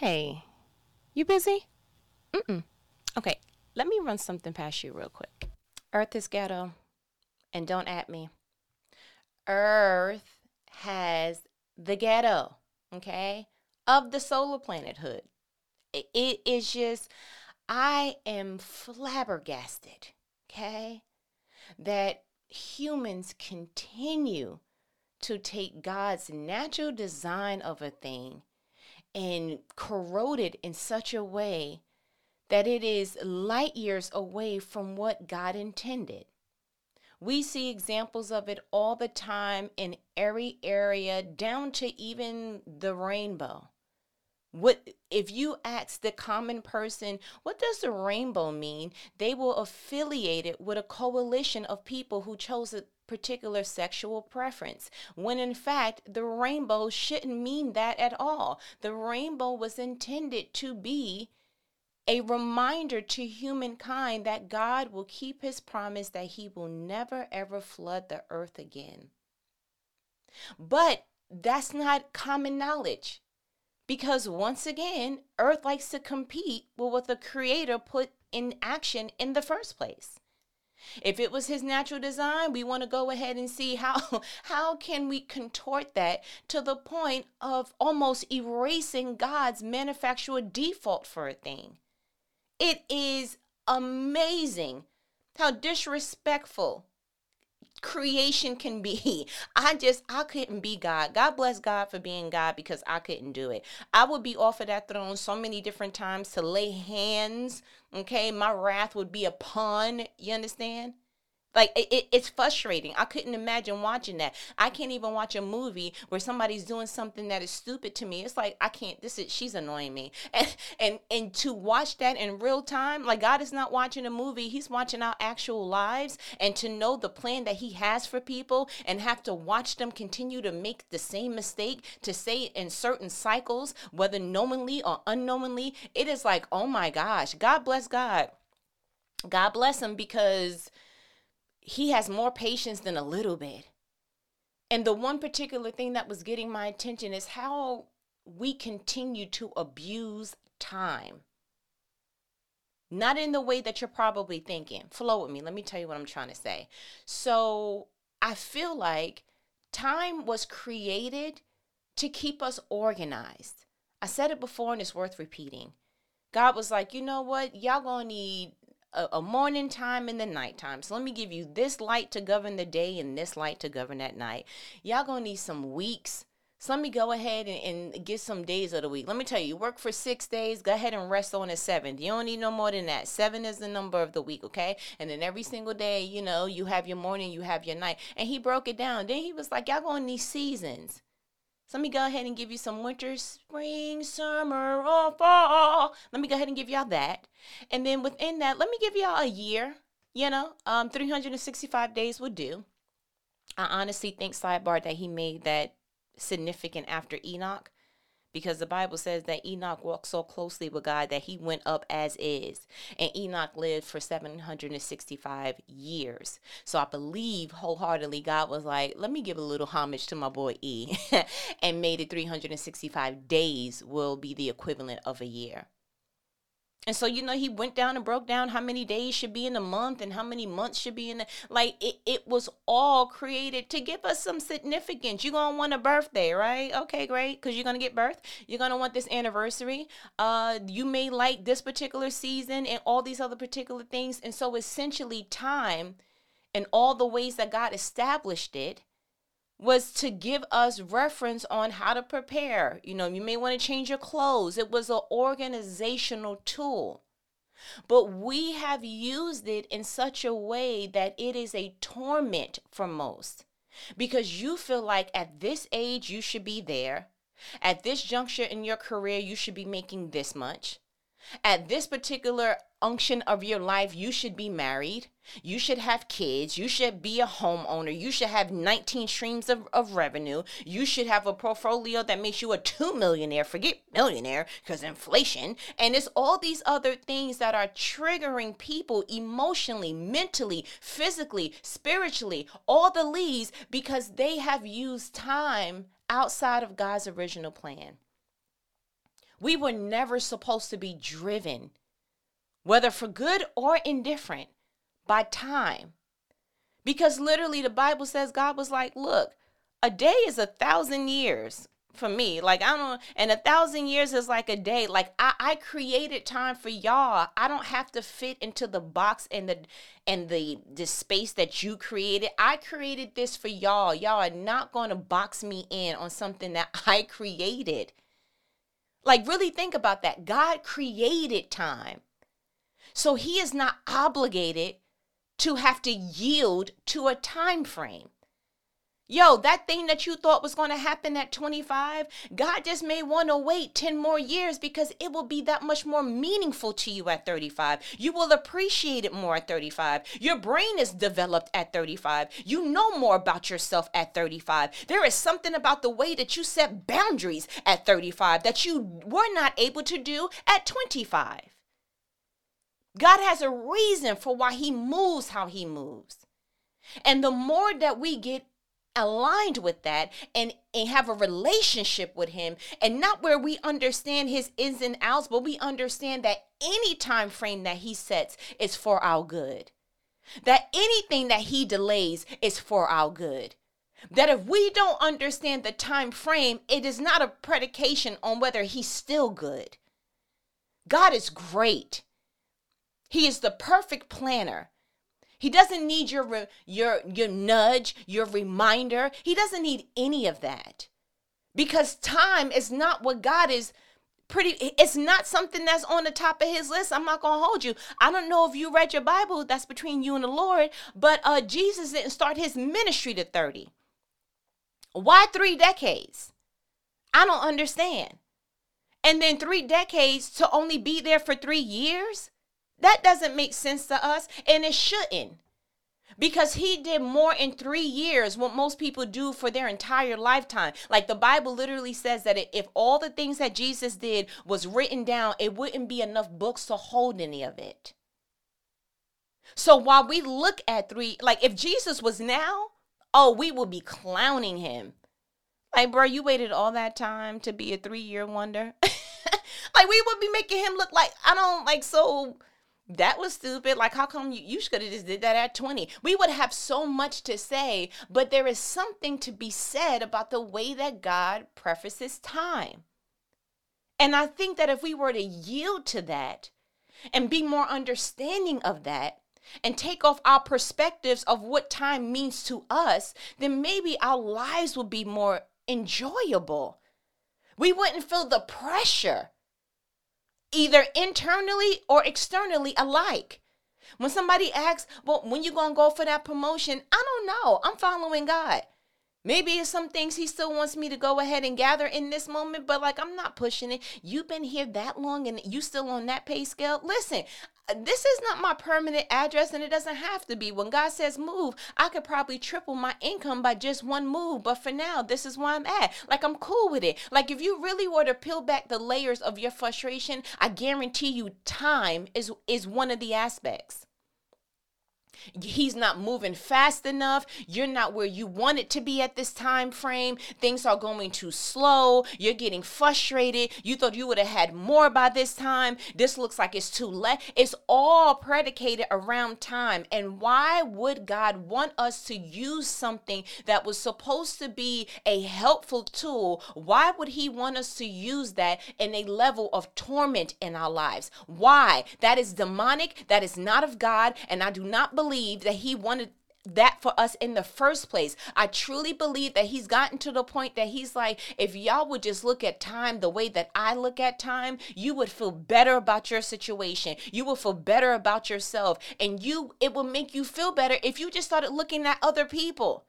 Hey, you busy? Mm-mm. Okay, let me run something past you real quick. Earth is ghetto, and don't at me. Earth has the ghetto, okay, of the solar planet hood. It is just, I am flabbergasted, okay, that humans continue to take God's natural design of a thing and corroded in such a way that it is light years away from what God intended. We see examples of it all the time in every area, down to even the rainbow. What if you ask the common person, what does the rainbow mean? They will affiliate it with a coalition of people who chose a particular sexual preference, when in fact, the rainbow shouldn't mean that at all. The rainbow was intended to be a reminder to humankind that God will keep his promise that he will never ever flood the earth again. But that's not common knowledge. Because once again, Earth likes to compete with what the Creator put in action in the first place. If it was his natural design, we want to go ahead and see how how can we contort that to the point of almost erasing God's manufacturer default for a thing. It is amazing how disrespectful creation can be. I just I couldn't be God. God bless God for being God because I couldn't do it. I would be off of that throne so many different times to lay hands. Okay, my wrath would be upon. You understand? Like it, it, it's frustrating. I couldn't imagine watching that. I can't even watch a movie where somebody's doing something that is stupid to me. It's like I can't. This is she's annoying me, and and and to watch that in real time, like God is not watching a movie. He's watching our actual lives, and to know the plan that He has for people, and have to watch them continue to make the same mistake, to say in certain cycles, whether knowingly or unknowingly, it is like, oh my gosh, God bless God. God bless him because he has more patience than a little bit. And the one particular thing that was getting my attention is how we continue to abuse time. Not in the way that you're probably thinking. Flow with me. Let me tell you what I'm trying to say. So I feel like time was created to keep us organized. I said it before and it's worth repeating. God was like, you know what? Y'all gonna need a, a morning time and the nighttime. So let me give you this light to govern the day and this light to govern at night. Y'all gonna need some weeks. So let me go ahead and, and get some days of the week. Let me tell you, you work for six days, go ahead and rest on the seventh. You don't need no more than that. Seven is the number of the week, okay? And then every single day, you know, you have your morning, you have your night. And he broke it down. Then he was like, y'all gonna need seasons. So let me go ahead and give you some winter, spring, summer, or fall. Let me go ahead and give y'all that. And then within that, let me give y'all a year. You know, um, 365 days would do. I honestly think, sidebar, that he made that significant after Enoch because the Bible says that Enoch walked so closely with God that he went up as is. And Enoch lived for 765 years. So I believe wholeheartedly God was like, let me give a little homage to my boy E and made it 365 days will be the equivalent of a year. And so, you know, he went down and broke down how many days should be in a month and how many months should be in the like it, it was all created to give us some significance. You're gonna want a birthday, right? Okay, great, because you're gonna get birth. You're gonna want this anniversary. Uh you may like this particular season and all these other particular things. And so essentially time and all the ways that God established it was to give us reference on how to prepare. You know, you may want to change your clothes. It was an organizational tool. But we have used it in such a way that it is a torment for most because you feel like at this age you should be there. At this juncture in your career, you should be making this much. At this particular unction of your life, you should be married. You should have kids. You should be a homeowner. You should have 19 streams of, of revenue. You should have a portfolio that makes you a two millionaire. Forget millionaire because inflation. And it's all these other things that are triggering people emotionally, mentally, physically, spiritually, all the leads because they have used time outside of God's original plan. We were never supposed to be driven, whether for good or indifferent, by time. Because literally the Bible says God was like, look, a day is a thousand years for me. Like I don't and a thousand years is like a day. Like I, I created time for y'all. I don't have to fit into the box and the and the the space that you created. I created this for y'all. Y'all are not gonna box me in on something that I created. Like really think about that. God created time. So he is not obligated to have to yield to a time frame. Yo, that thing that you thought was going to happen at 25, God just may want to wait 10 more years because it will be that much more meaningful to you at 35. You will appreciate it more at 35. Your brain is developed at 35. You know more about yourself at 35. There is something about the way that you set boundaries at 35 that you were not able to do at 25. God has a reason for why He moves how He moves. And the more that we get aligned with that and, and have a relationship with him and not where we understand his ins and outs but we understand that any time frame that he sets is for our good. That anything that he delays is for our good. That if we don't understand the time frame it is not a predication on whether he's still good. God is great. He is the perfect planner he doesn't need your your your nudge, your reminder. He doesn't need any of that. Because time is not what God is pretty it's not something that's on the top of his list. I'm not to hold you. I don't know if you read your Bible, that's between you and the Lord, but uh Jesus didn't start his ministry to 30. Why 3 decades? I don't understand. And then 3 decades to only be there for 3 years? That doesn't make sense to us, and it shouldn't. Because he did more in three years what most people do for their entire lifetime. Like the Bible literally says that if all the things that Jesus did was written down, it wouldn't be enough books to hold any of it. So while we look at three, like if Jesus was now, oh, we will be clowning him. Like, bro, you waited all that time to be a three year wonder. like, we would be making him look like, I don't like so that was stupid. Like, how come you, you should have just did that at 20? We would have so much to say, but there is something to be said about the way that God prefaces time. And I think that if we were to yield to that and be more understanding of that, and take off our perspectives of what time means to us, then maybe our lives would be more enjoyable. We wouldn't feel the pressure either internally or externally alike. When somebody asks, well, when you gonna go for that promotion? I don't know. I'm following God. Maybe it's some things he still wants me to go ahead and gather in this moment, but like I'm not pushing it. You've been here that long and you still on that pay scale. Listen, this is not my permanent address and it doesn't have to be. When God says move, I could probably triple my income by just one move. But for now, this is where I'm at. Like, I'm cool with it. Like, if you really were to peel back the layers of your frustration, I guarantee you time is, is one of the aspects. He's not moving fast enough. You're not where you want it to be at this time frame. Things are going too slow. You're getting frustrated. You thought you would have had more by this time. This looks like it's too late. It's all predicated around time. And why would God want us to use something that was supposed to be a helpful tool? Why would He want us to use that in a level of torment in our lives? Why? That is demonic. That is not of God. And I do not believe believe that he wanted that for us in the first place. I truly believe that he's gotten to the point that he's like, if y'all would just look at time the way that I look at time, you would feel better about your situation. You will feel better about yourself. And you it will make you feel better if you just started looking at other people.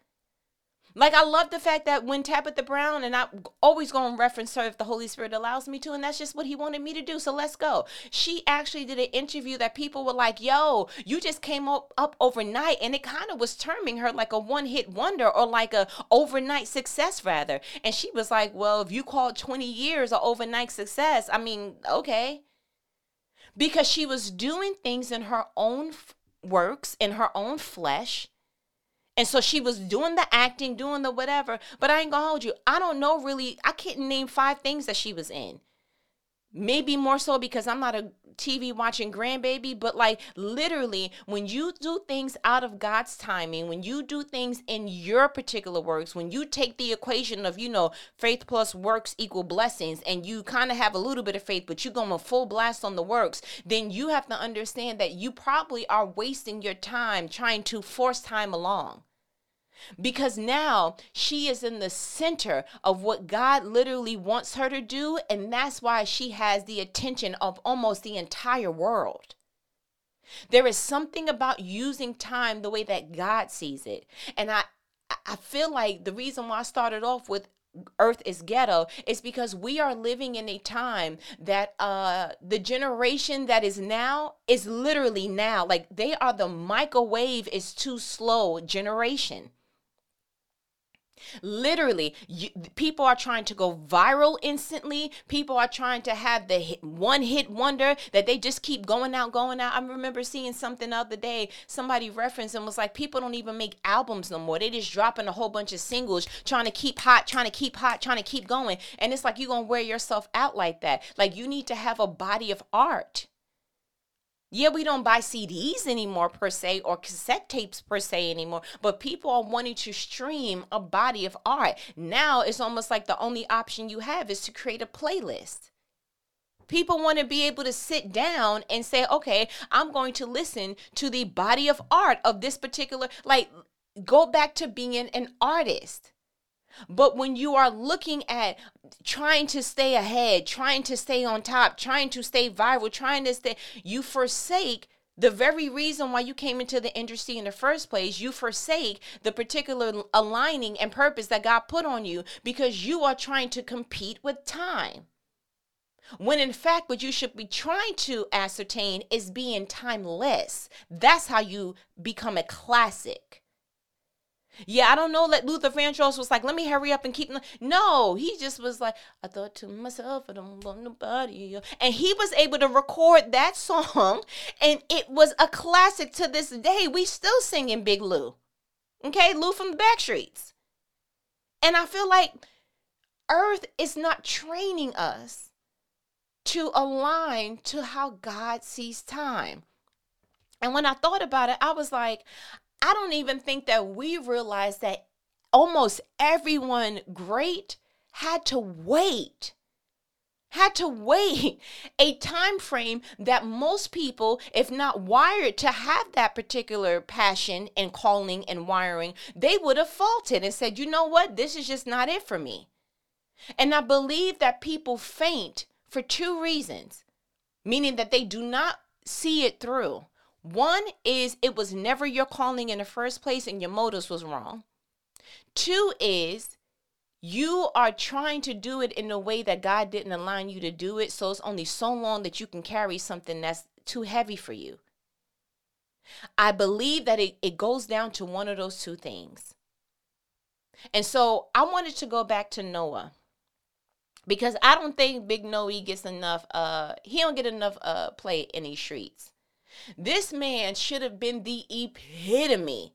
Like I love the fact that when Tabitha Brown and I'm always to reference her if the Holy Spirit allows me to, and that's just what He wanted me to do. So let's go. She actually did an interview that people were like, "Yo, you just came up up overnight," and it kind of was terming her like a one hit wonder or like a overnight success rather. And she was like, "Well, if you call 20 years an overnight success, I mean, okay." Because she was doing things in her own f- works in her own flesh and so she was doing the acting, doing the whatever. But I ain't gonna hold you. I don't know really. I can't name five things that she was in. maybe more so because I'm not a TV watching grandbaby, but like literally, when you do things out of God's timing, when you do things in your particular works, when you take the equation of, you know, faith plus works equal blessings, and you kind of have a little bit of faith, but you're going full blast on the works, then you have to understand that you probably are wasting your time trying to force time along because now she is in the center of what God literally wants her to do. And that's why she has the attention of almost the entire world. There is something about using time the way that God sees it. And I, I feel like the reason why I started off with earth is ghetto is because we are living in a time that uh the generation that is now is literally now like they are the microwave is too slow generation Literally, you, people are trying to go viral instantly. People are trying to have the hit, one hit wonder that they just keep going out, going out. I remember seeing something the other day. Somebody referenced and was like, people don't even make albums no more. They just dropping a whole bunch of singles, trying to keep hot, trying to keep hot, trying to keep going. And it's like you're gonna wear yourself out like that. Like you need to have a body of art. Yeah, we don't buy CDs anymore per se or cassette tapes per se anymore, but people are wanting to stream a body of art. Now it's almost like the only option you have is to create a playlist. People want to be able to sit down and say, okay, I'm going to listen to the body of art of this particular, like, go back to being an artist. But when you are looking at trying to stay ahead, trying to stay on top, trying to stay viral, trying to stay, you forsake the very reason why you came into the industry in the first place, you forsake the particular aligning and purpose that God put on you because you are trying to compete with time. When in fact, what you should be trying to ascertain is being timeless. That's how you become a classic. Yeah, I don't know that Luther Vandross was like, let me hurry up and keep. No, he just was like, I thought to myself, I don't want nobody. And he was able to record that song, and it was a classic to this day. We still singing Big Lou. Okay, Lou from the Backstreets. And I feel like Earth is not training us to align to how God sees time. And when I thought about it, I was like, I don't even think that we realize that almost everyone great had to wait had to wait a time frame that most people if not wired to have that particular passion and calling and wiring they would have faulted and said you know what? This is just not it for me. And i believe that people faint for two reasons meaning that they do not see it through one is it was never your calling in the first place and your motives was wrong. Two is you are trying to do it in a way that God didn't align you to do it. So it's only so long that you can carry something that's too heavy for you. I believe that it, it goes down to one of those two things. And so I wanted to go back to Noah because I don't think Big Noah gets enough uh he don't get enough uh play in these streets. This man should have been the epitome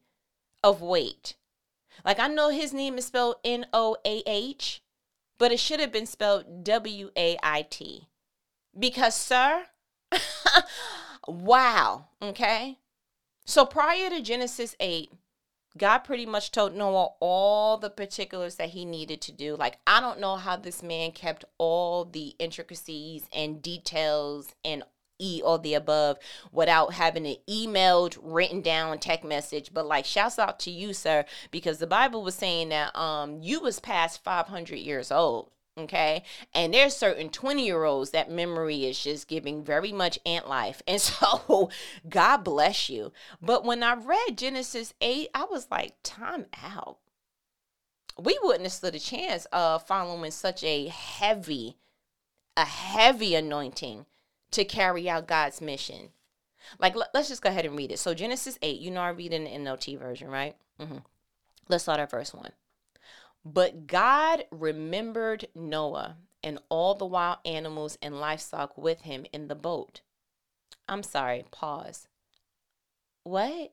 of wait. Like I know his name is spelled N O A H, but it should have been spelled W A I T. Because, sir, wow, okay? So prior to Genesis 8, God pretty much told Noah all the particulars that he needed to do. Like, I don't know how this man kept all the intricacies and details and E or the above without having an emailed, written down text message. But like, shouts out to you, sir, because the Bible was saying that um you was past 500 years old. Okay. And there's certain 20 year olds that memory is just giving very much ant life. And so God bless you. But when I read Genesis 8, I was like, time out. We wouldn't have stood a chance of following such a heavy, a heavy anointing to carry out God's mission. Like, let's just go ahead and read it. So, Genesis 8, you know, I read in the NLT version, right? Mm-hmm. Let's start at verse 1. But God remembered Noah and all the wild animals and livestock with him in the boat. I'm sorry, pause. What?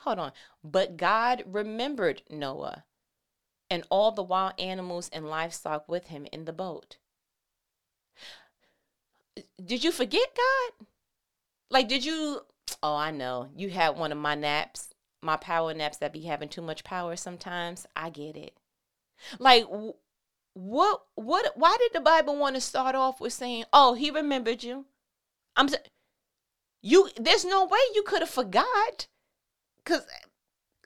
Hold on. But God remembered Noah and all the wild animals and livestock with him in the boat. Did you forget God? Like, did you? Oh, I know. You had one of my naps, my power naps that be having too much power sometimes. I get it. Like, what, what, why did the Bible want to start off with saying, oh, he remembered you? I'm, you, there's no way you could have forgot. Cause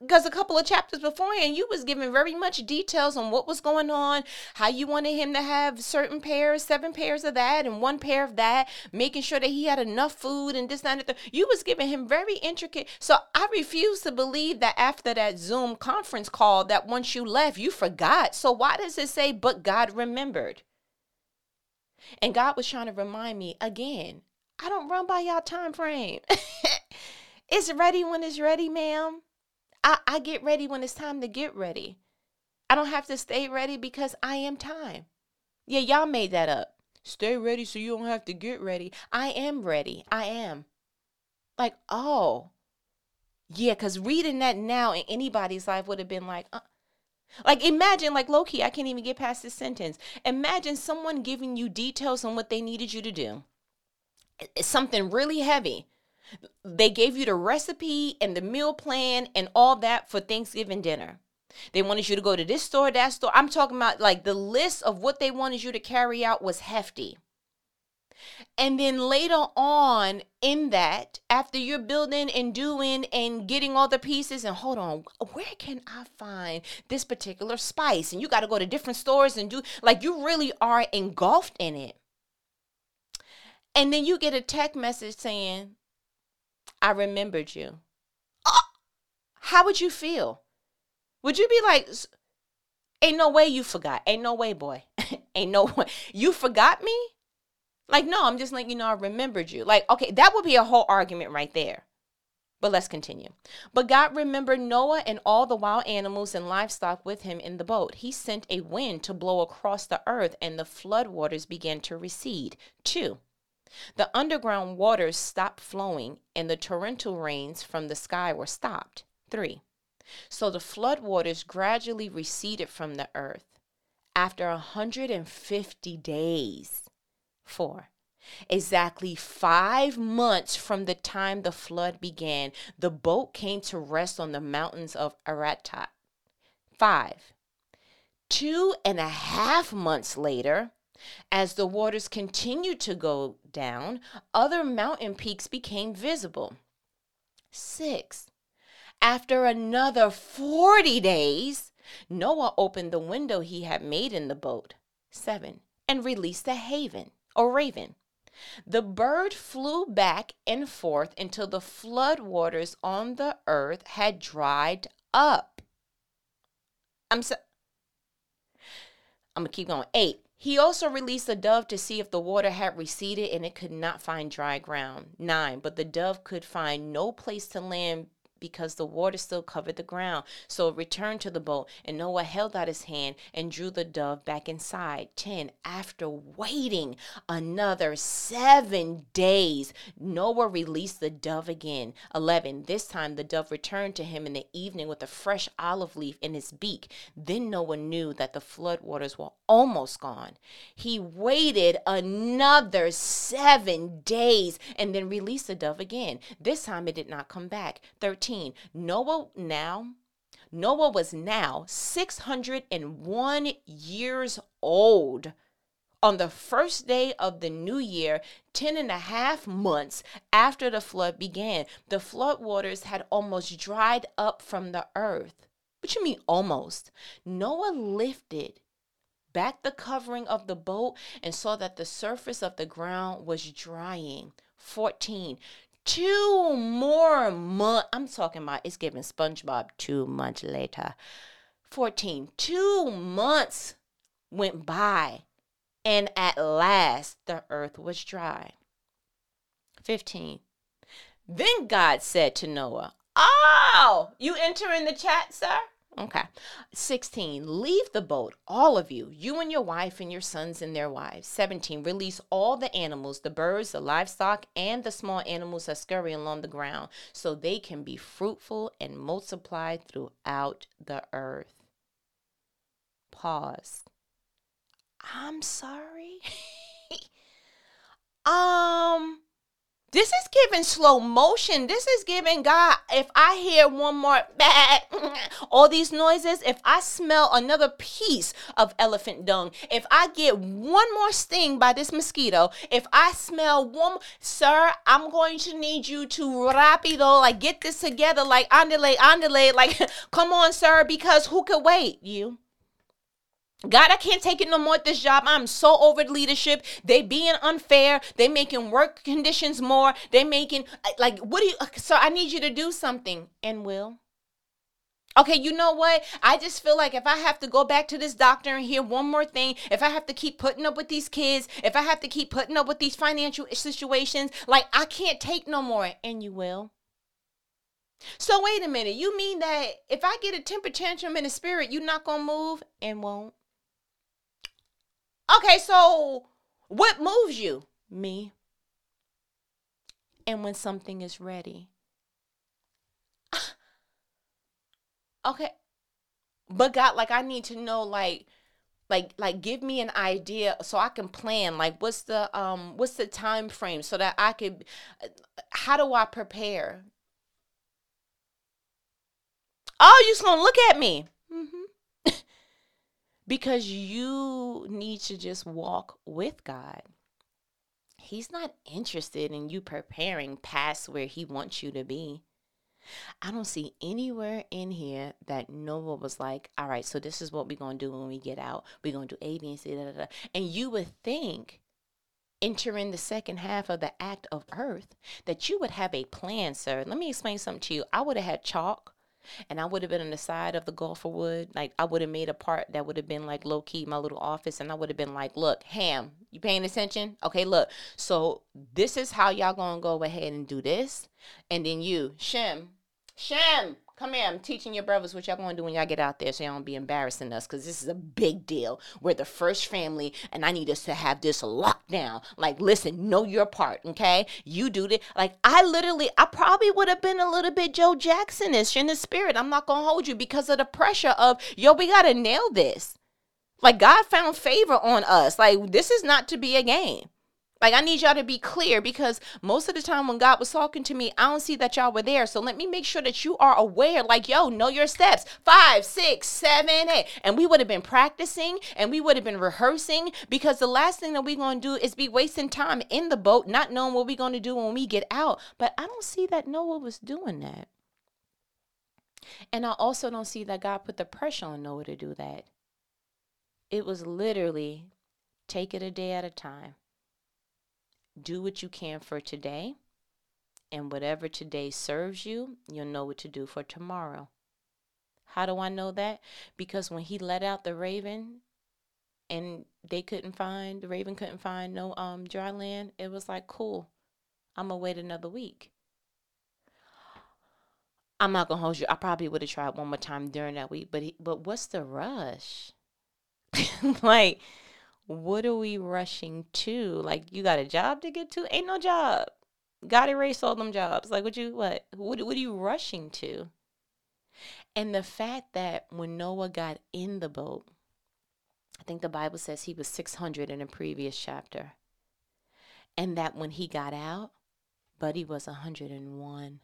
because a couple of chapters beforehand you was giving very much details on what was going on how you wanted him to have certain pairs seven pairs of that and one pair of that making sure that he had enough food and this that, and that you was giving him very intricate so i refuse to believe that after that zoom conference call that once you left you forgot. So why does it say but god remembered and god was trying to remind me again i don't run by y'all time frame. It's ready when it's ready ma'am I, I get ready when it's time to get ready. I don't have to stay ready because I am time. Yeah, y'all made that up. Stay ready so you don't have to get ready. I am ready. I am. Like, oh. Yeah, because reading that now in anybody's life would have been like, uh, like imagine, like Loki, I can't even get past this sentence. Imagine someone giving you details on what they needed you to do. It's something really heavy. They gave you the recipe and the meal plan and all that for Thanksgiving dinner. They wanted you to go to this store, that store. I'm talking about like the list of what they wanted you to carry out was hefty. And then later on in that, after you're building and doing and getting all the pieces, and hold on, where can I find this particular spice? And you got to go to different stores and do like you really are engulfed in it. And then you get a text message saying, I remembered you. Oh, how would you feel? Would you be like, ain't no way you forgot. Ain't no way, boy. ain't no way. You forgot me? Like, no, I'm just like, you know, I remembered you. Like, okay, that would be a whole argument right there. But let's continue. But God remembered Noah and all the wild animals and livestock with him in the boat. He sent a wind to blow across the earth, and the flood waters began to recede. Two, the underground waters stopped flowing, and the torrential rains from the sky were stopped. 3. So the flood waters gradually receded from the earth. After a 150 days. 4. Exactly five months from the time the flood began, the boat came to rest on the mountains of Ararat. 5. Two and a half months later, as the waters continued to go down, other mountain peaks became visible. Six. After another 40 days, Noah opened the window he had made in the boat. Seven. And released a haven or raven. The bird flew back and forth until the flood waters on the earth had dried up. I'm so I'm gonna keep going. Eight. He also released a dove to see if the water had receded and it could not find dry ground. 9. But the dove could find no place to land because the water still covered the ground. So it returned to the boat, and Noah held out his hand and drew the dove back inside. 10. After waiting another seven days, Noah released the dove again. 11. This time the dove returned to him in the evening with a fresh olive leaf in his beak. Then Noah knew that the flood waters were almost gone. He waited another seven days and then released the dove again. This time it did not come back. 13. Noah now Noah was now 601 years old. On the first day of the new year, 10 and a half months after the flood began, the flood waters had almost dried up from the earth. What you mean almost? Noah lifted back the covering of the boat and saw that the surface of the ground was drying. 14 two more months. I'm talking about it's giving SpongeBob two months later. 14. Two months went by, and at last the earth was dry. 15. Then God said to Noah, Oh, you enter in the chat, sir? Okay. 16. Leave the boat, all of you, you and your wife and your sons and their wives. 17. Release all the animals, the birds, the livestock, and the small animals that scurry along the ground, so they can be fruitful and multiply throughout the earth. Pause. I'm sorry. Um, this is giving slow motion. This is giving God. If I hear one more all these noises, if I smell another piece of elephant dung, if I get one more sting by this mosquito, if I smell one, sir, I'm going to need you to rapido, like get this together, like andale, andale, like come on, sir, because who could wait? You. God, I can't take it no more at this job. I'm so over leadership. They being unfair. They making work conditions more. They making uh, like what do you uh, so I need you to do something. And will. Okay, you know what? I just feel like if I have to go back to this doctor and hear one more thing, if I have to keep putting up with these kids, if I have to keep putting up with these financial situations, like I can't take no more. And you will. So wait a minute. You mean that if I get a temper tantrum in the spirit, you're not gonna move and won't? Okay, so what moves you? Me. And when something is ready. okay. But God, like I need to know like like like give me an idea so I can plan like what's the um what's the time frame so that I could how do I prepare? Oh, you just gonna look at me. Because you need to just walk with God. He's not interested in you preparing past where He wants you to be. I don't see anywhere in here that Noah was like, all right, so this is what we're going to do when we get out. We're going to do A, B, and C, da, da, da. And you would think, entering the second half of the act of earth, that you would have a plan, sir. Let me explain something to you. I would have had chalk and I would have been on the side of the gopher wood. Like I would have made a part that would have been like low key my little office, and I would have been like, "Look, Ham, you paying attention? Okay, look. So this is how y'all gonna go ahead and do this, and then you, Shem, Shem, Come here, I'm teaching your brothers what y'all gonna do when y'all get out there so y'all don't be embarrassing us because this is a big deal. We're the first family and I need us to have this locked down. Like, listen, know your part, okay? You do this. Like, I literally, I probably would have been a little bit Joe Jacksonish in the spirit. I'm not gonna hold you because of the pressure of, yo, we gotta nail this. Like, God found favor on us. Like, this is not to be a game. Like, I need y'all to be clear because most of the time when God was talking to me, I don't see that y'all were there. So let me make sure that you are aware. Like, yo, know your steps five, six, seven, eight. And we would have been practicing and we would have been rehearsing because the last thing that we're going to do is be wasting time in the boat, not knowing what we're going to do when we get out. But I don't see that Noah was doing that. And I also don't see that God put the pressure on Noah to do that. It was literally take it a day at a time do what you can for today. And whatever today serves you, you'll know what to do for tomorrow. How do I know that? Because when he let out the raven and they couldn't find, the raven couldn't find no um dry land, it was like, cool, I'm gonna wait another week. I'm not gonna hold you. I probably would have tried one more time during that week, but he, but what's the rush? like what are we rushing to? Like, you got a job to get to? Ain't no job. God erased all them jobs. Like, what you what? What what are you rushing to? And the fact that when Noah got in the boat, I think the Bible says he was 600 in a previous chapter. And that when he got out, Buddy was 101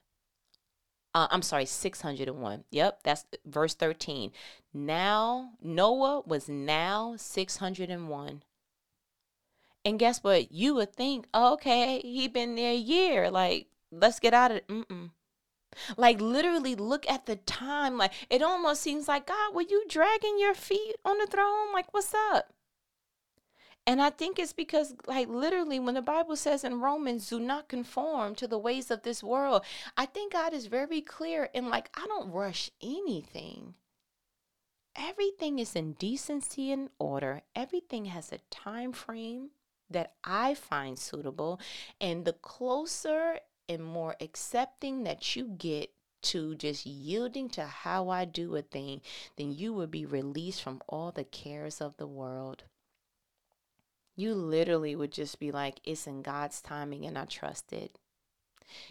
uh, I'm sorry, 601. Yep, that's verse 13. Now, Noah was now 601. And guess what? You would think, oh, okay, he been there a year. Like, let's get out of it. Mm-mm. Like, literally, look at the time. Like, it almost seems like, God, were you dragging your feet on the throne? Like, what's up? And I think it's because, like, literally, when the Bible says in Romans, do not conform to the ways of this world, I think God is very clear in, like, I don't rush anything. Everything is in decency and order, everything has a time frame that I find suitable. And the closer and more accepting that you get to just yielding to how I do a thing, then you will be released from all the cares of the world you literally would just be like, it's in God's timing and I trust it.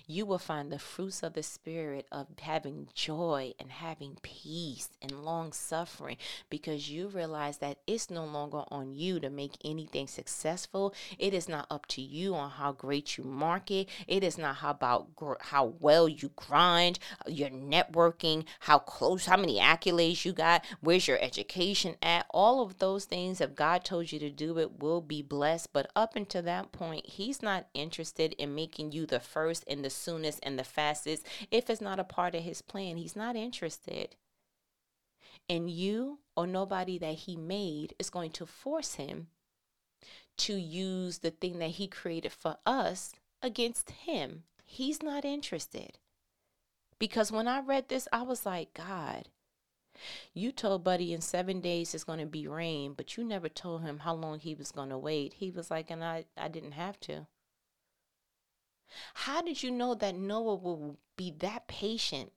You will find the fruits of the Spirit of having joy and having peace and long suffering because you realize that it's no longer on you to make anything successful. It is not up to you on how great you market. It is not how about gr- how well you grind, uh, your networking, how close, how many accolades you got, where's your education at. All of those things, if God told you to do it, will be blessed. But up until that point, He's not interested in making you the first and the soonest and the fastest. If it's not a part of his plan, he's not interested. And you or nobody that he made is going to force him to use the thing that he created for us against him. He's not interested. Because when I read this, I was like, God, you told Buddy in seven days it's going to be rain, but you never told him how long he was going to wait. He was like, and I, I didn't have to. How did you know that Noah would be that patient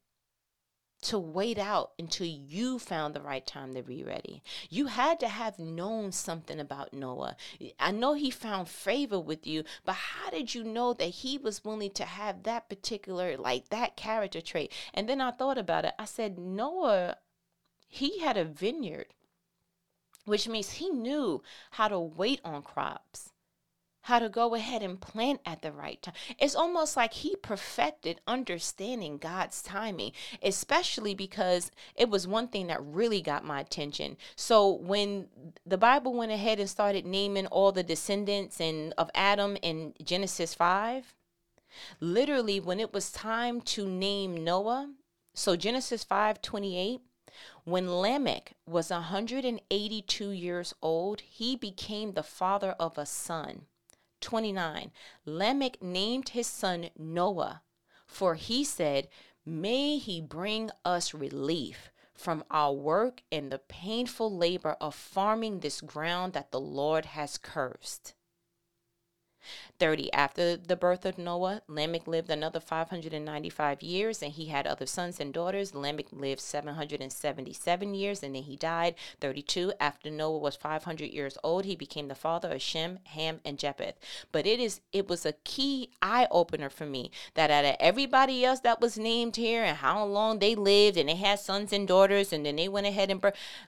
to wait out until you found the right time to be ready? You had to have known something about Noah. I know he found favor with you, but how did you know that he was willing to have that particular, like that character trait? And then I thought about it. I said, Noah, he had a vineyard, which means he knew how to wait on crops how to go ahead and plant at the right time. It's almost like he perfected understanding God's timing, especially because it was one thing that really got my attention. So when the Bible went ahead and started naming all the descendants and of Adam in Genesis 5, literally when it was time to name Noah, so Genesis 5:28 when Lamech was 182 years old, he became the father of a son. 29 Lamech named his son Noah, for he said, May he bring us relief from our work and the painful labor of farming this ground that the Lord has cursed. 30. After the birth of Noah, Lamech lived another 595 years, and he had other sons and daughters. Lamech lived 777 years, and then he died. 32. After Noah was 500 years old, he became the father of Shem, Ham, and Japheth. But it is it was a key eye opener for me that out of everybody else that was named here and how long they lived, and they had sons and daughters, and then they went ahead and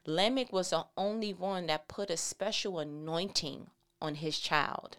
Lamech was the only one that put a special anointing on his child.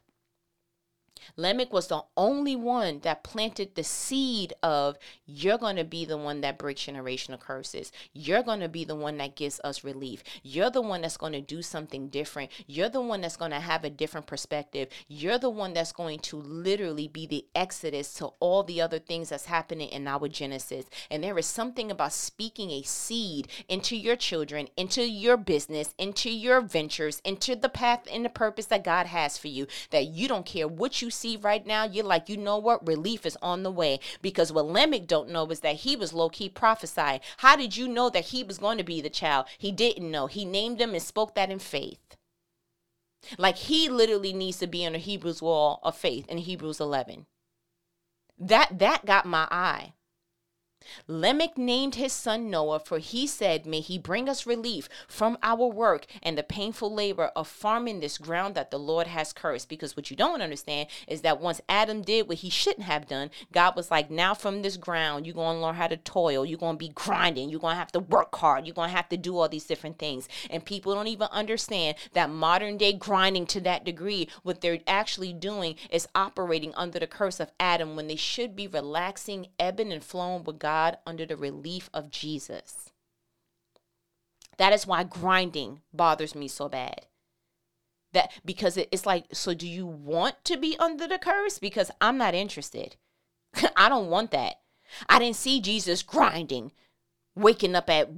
Lamech was the only one that planted the seed of you're going to be the one that breaks generational curses. You're going to be the one that gives us relief. You're the one that's going to do something different. You're the one that's going to have a different perspective. You're the one that's going to literally be the exodus to all the other things that's happening in our Genesis. And there is something about speaking a seed into your children, into your business, into your ventures, into the path and the purpose that God has for you that you don't care what you see right now, you're like, you know what? Relief is on the way. Because what Lamech don't know is that he was low key prophesying. How did you know that he was going to be the child? He didn't know. He named him and spoke that in faith. Like he literally needs to be on the Hebrews wall of faith in Hebrews 11. That that got my eye. Lamech named his son Noah, for he said, May he bring us relief from our work and the painful labor of farming this ground that the Lord has cursed. Because what you don't understand is that once Adam did what he shouldn't have done, God was like, Now from this ground, you're going to learn how to toil. You're going to be grinding. You're going to have to work hard. You're going to have to do all these different things. And people don't even understand that modern day grinding to that degree, what they're actually doing is operating under the curse of Adam when they should be relaxing, ebbing, and flowing with God God under the relief of Jesus. That is why grinding bothers me so bad. That because it's like, so do you want to be under the curse? Because I'm not interested. I don't want that. I didn't see Jesus grinding waking up at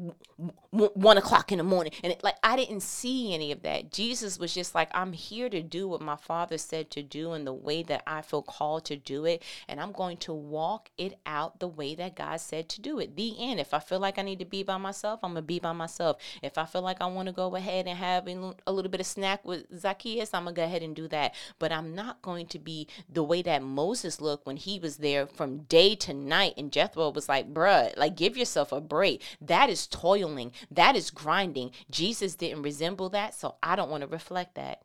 one o'clock in the morning. And it, like i didn't see any of that. Jesus was just like i'm here to do what my father said to do in the way that i feel called to do it. And i'm going to walk it out the way that god said to do it. The end. If i feel like i need to be by myself i'm gonna be by myself. If i feel like i want to go ahead and have a little bit of snack with zacchaeus i'm gonna go ahead and do that. But i'm not going to be the way that moses looked when he was there from day to night. And jethro was like bruh like give yourself a break that is toiling, that is grinding. Jesus didn't resemble that, so I don't want to reflect that.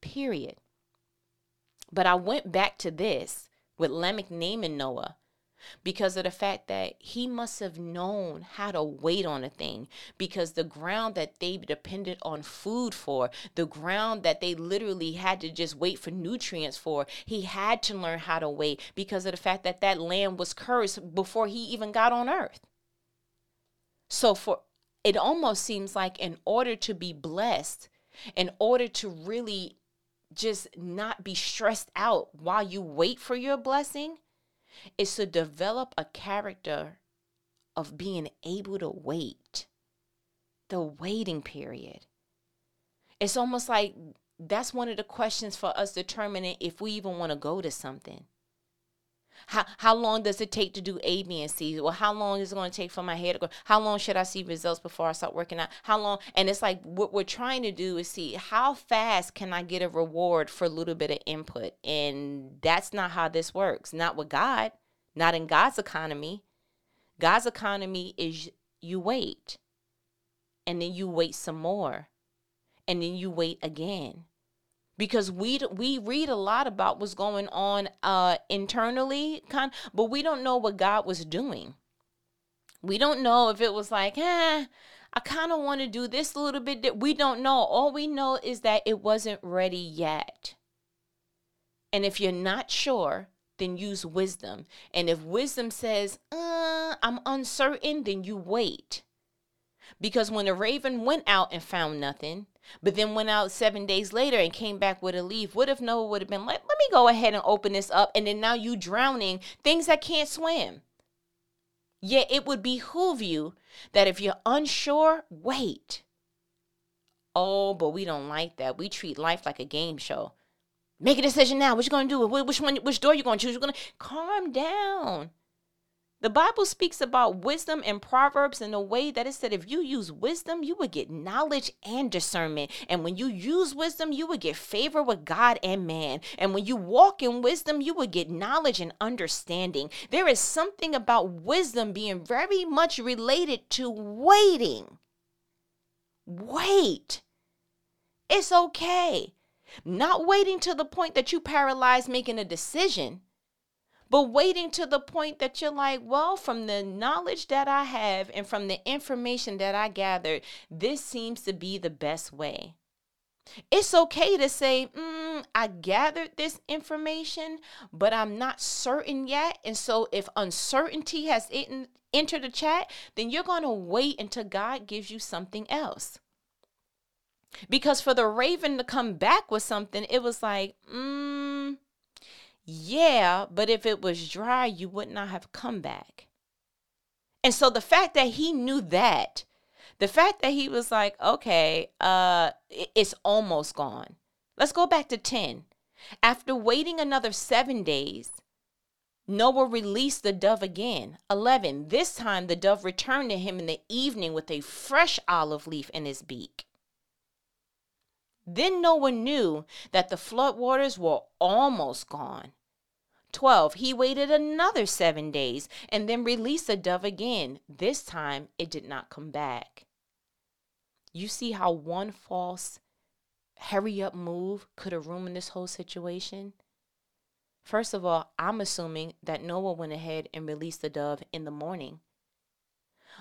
Period. But I went back to this with Lamech naming Noah because of the fact that he must have known how to wait on a thing because the ground that they depended on food for the ground that they literally had to just wait for nutrients for he had to learn how to wait because of the fact that that land was cursed before he even got on earth so for it almost seems like in order to be blessed in order to really just not be stressed out while you wait for your blessing is to develop a character of being able to wait, the waiting period. It's almost like that's one of the questions for us determining if we even want to go to something. How how long does it take to do A, B, and C? Well, how long is it going to take for my hair to go? How long should I see results before I start working out? How long? And it's like what we're trying to do is see how fast can I get a reward for a little bit of input, and that's not how this works. Not with God. Not in God's economy. God's economy is you wait, and then you wait some more, and then you wait again because we we read a lot about what's going on uh internally kind but we don't know what God was doing. We don't know if it was like, "Eh, I kind of want to do this a little bit." We don't know. All we know is that it wasn't ready yet. And if you're not sure, then use wisdom. And if wisdom says, uh, I'm uncertain, then you wait. Because when the raven went out and found nothing, but then went out seven days later and came back with a leaf. What if Noah would have been like, let me go ahead and open this up, and then now you drowning things that can't swim? Yet it would behoove you that if you're unsure, wait. Oh, but we don't like that. We treat life like a game show. Make a decision now. What you gonna do? Which one? Which door you gonna choose? You're gonna calm down. The Bible speaks about wisdom and Proverbs in a way that it said if you use wisdom, you would get knowledge and discernment. And when you use wisdom, you would get favor with God and man. And when you walk in wisdom, you would get knowledge and understanding. There is something about wisdom being very much related to waiting. Wait. It's okay. Not waiting to the point that you paralyze making a decision but waiting to the point that you're like, well, from the knowledge that I have and from the information that I gathered, this seems to be the best way. It's okay to say, mm, I gathered this information, but I'm not certain yet. And so, if uncertainty has in, entered the chat, then you're going to wait until God gives you something else. Because for the raven to come back with something, it was like, mm, yeah, but if it was dry, you would not have come back. And so the fact that he knew that, the fact that he was like, okay, uh, it's almost gone. Let's go back to 10. After waiting another seven days, Noah released the dove again. 11. This time the dove returned to him in the evening with a fresh olive leaf in his beak. Then Noah knew that the flood waters were almost gone. 12. He waited another seven days and then released the dove again. This time it did not come back. You see how one false hurry up move could have ruined this whole situation? First of all, I'm assuming that Noah went ahead and released the dove in the morning.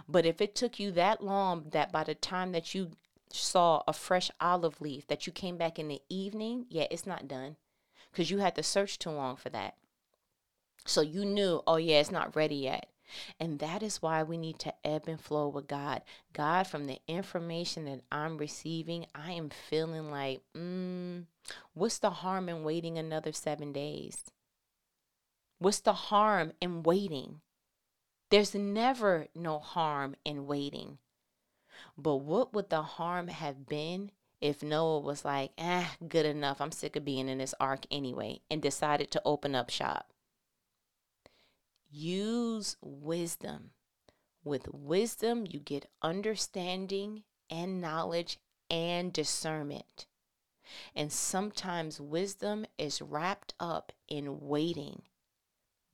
But if it took you that long that by the time that you saw a fresh olive leaf that you came back in the evening, yeah, it's not done because you had to search too long for that. So you knew, oh, yeah, it's not ready yet. And that is why we need to ebb and flow with God. God, from the information that I'm receiving, I am feeling like, mm, what's the harm in waiting another seven days? What's the harm in waiting? There's never no harm in waiting. But what would the harm have been if Noah was like, ah, good enough, I'm sick of being in this ark anyway, and decided to open up shop? Use wisdom. With wisdom, you get understanding and knowledge and discernment. And sometimes wisdom is wrapped up in waiting.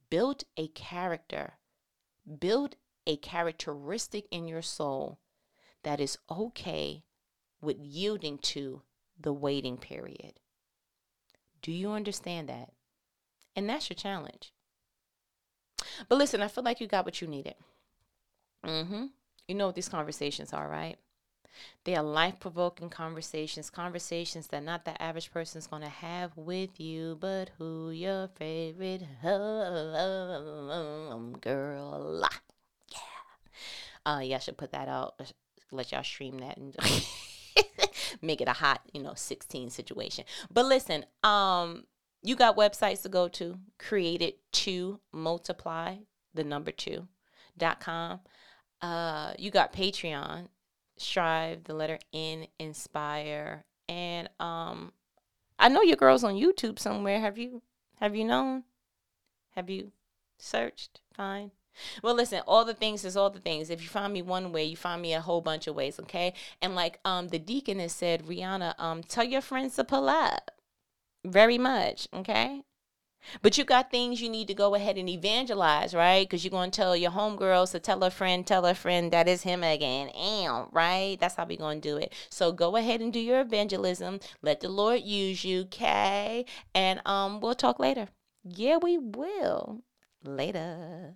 Build a character, build a characteristic in your soul that is okay with yielding to the waiting period. Do you understand that? And that's your challenge. But listen, I feel like you got what you needed. Mm-hmm. You know what these conversations are, right? They are life provoking conversations, conversations that not the average person is going to have with you, but who your favorite girl. Yeah. Uh, yeah, I should put that out. Let y'all stream that and make it a hot, you know, 16 situation. But listen, um, you got websites to go to, created to multiply the number two dot com. Uh, you got Patreon, strive, the letter N, inspire, and um, I know your girls on YouTube somewhere. Have you have you known? Have you searched? Fine. Well, listen, all the things is all the things. If you find me one way, you find me a whole bunch of ways, okay? And like um the deacon has said, Rihanna, um, tell your friends to pull up. Very much, okay? But you got things you need to go ahead and evangelize, right? Because you're going to tell your homegirls to tell a friend, tell a friend that is him again. Am, right? That's how we're going to do it. So go ahead and do your evangelism. Let the Lord use you, okay? And um, we'll talk later. Yeah, we will. Later.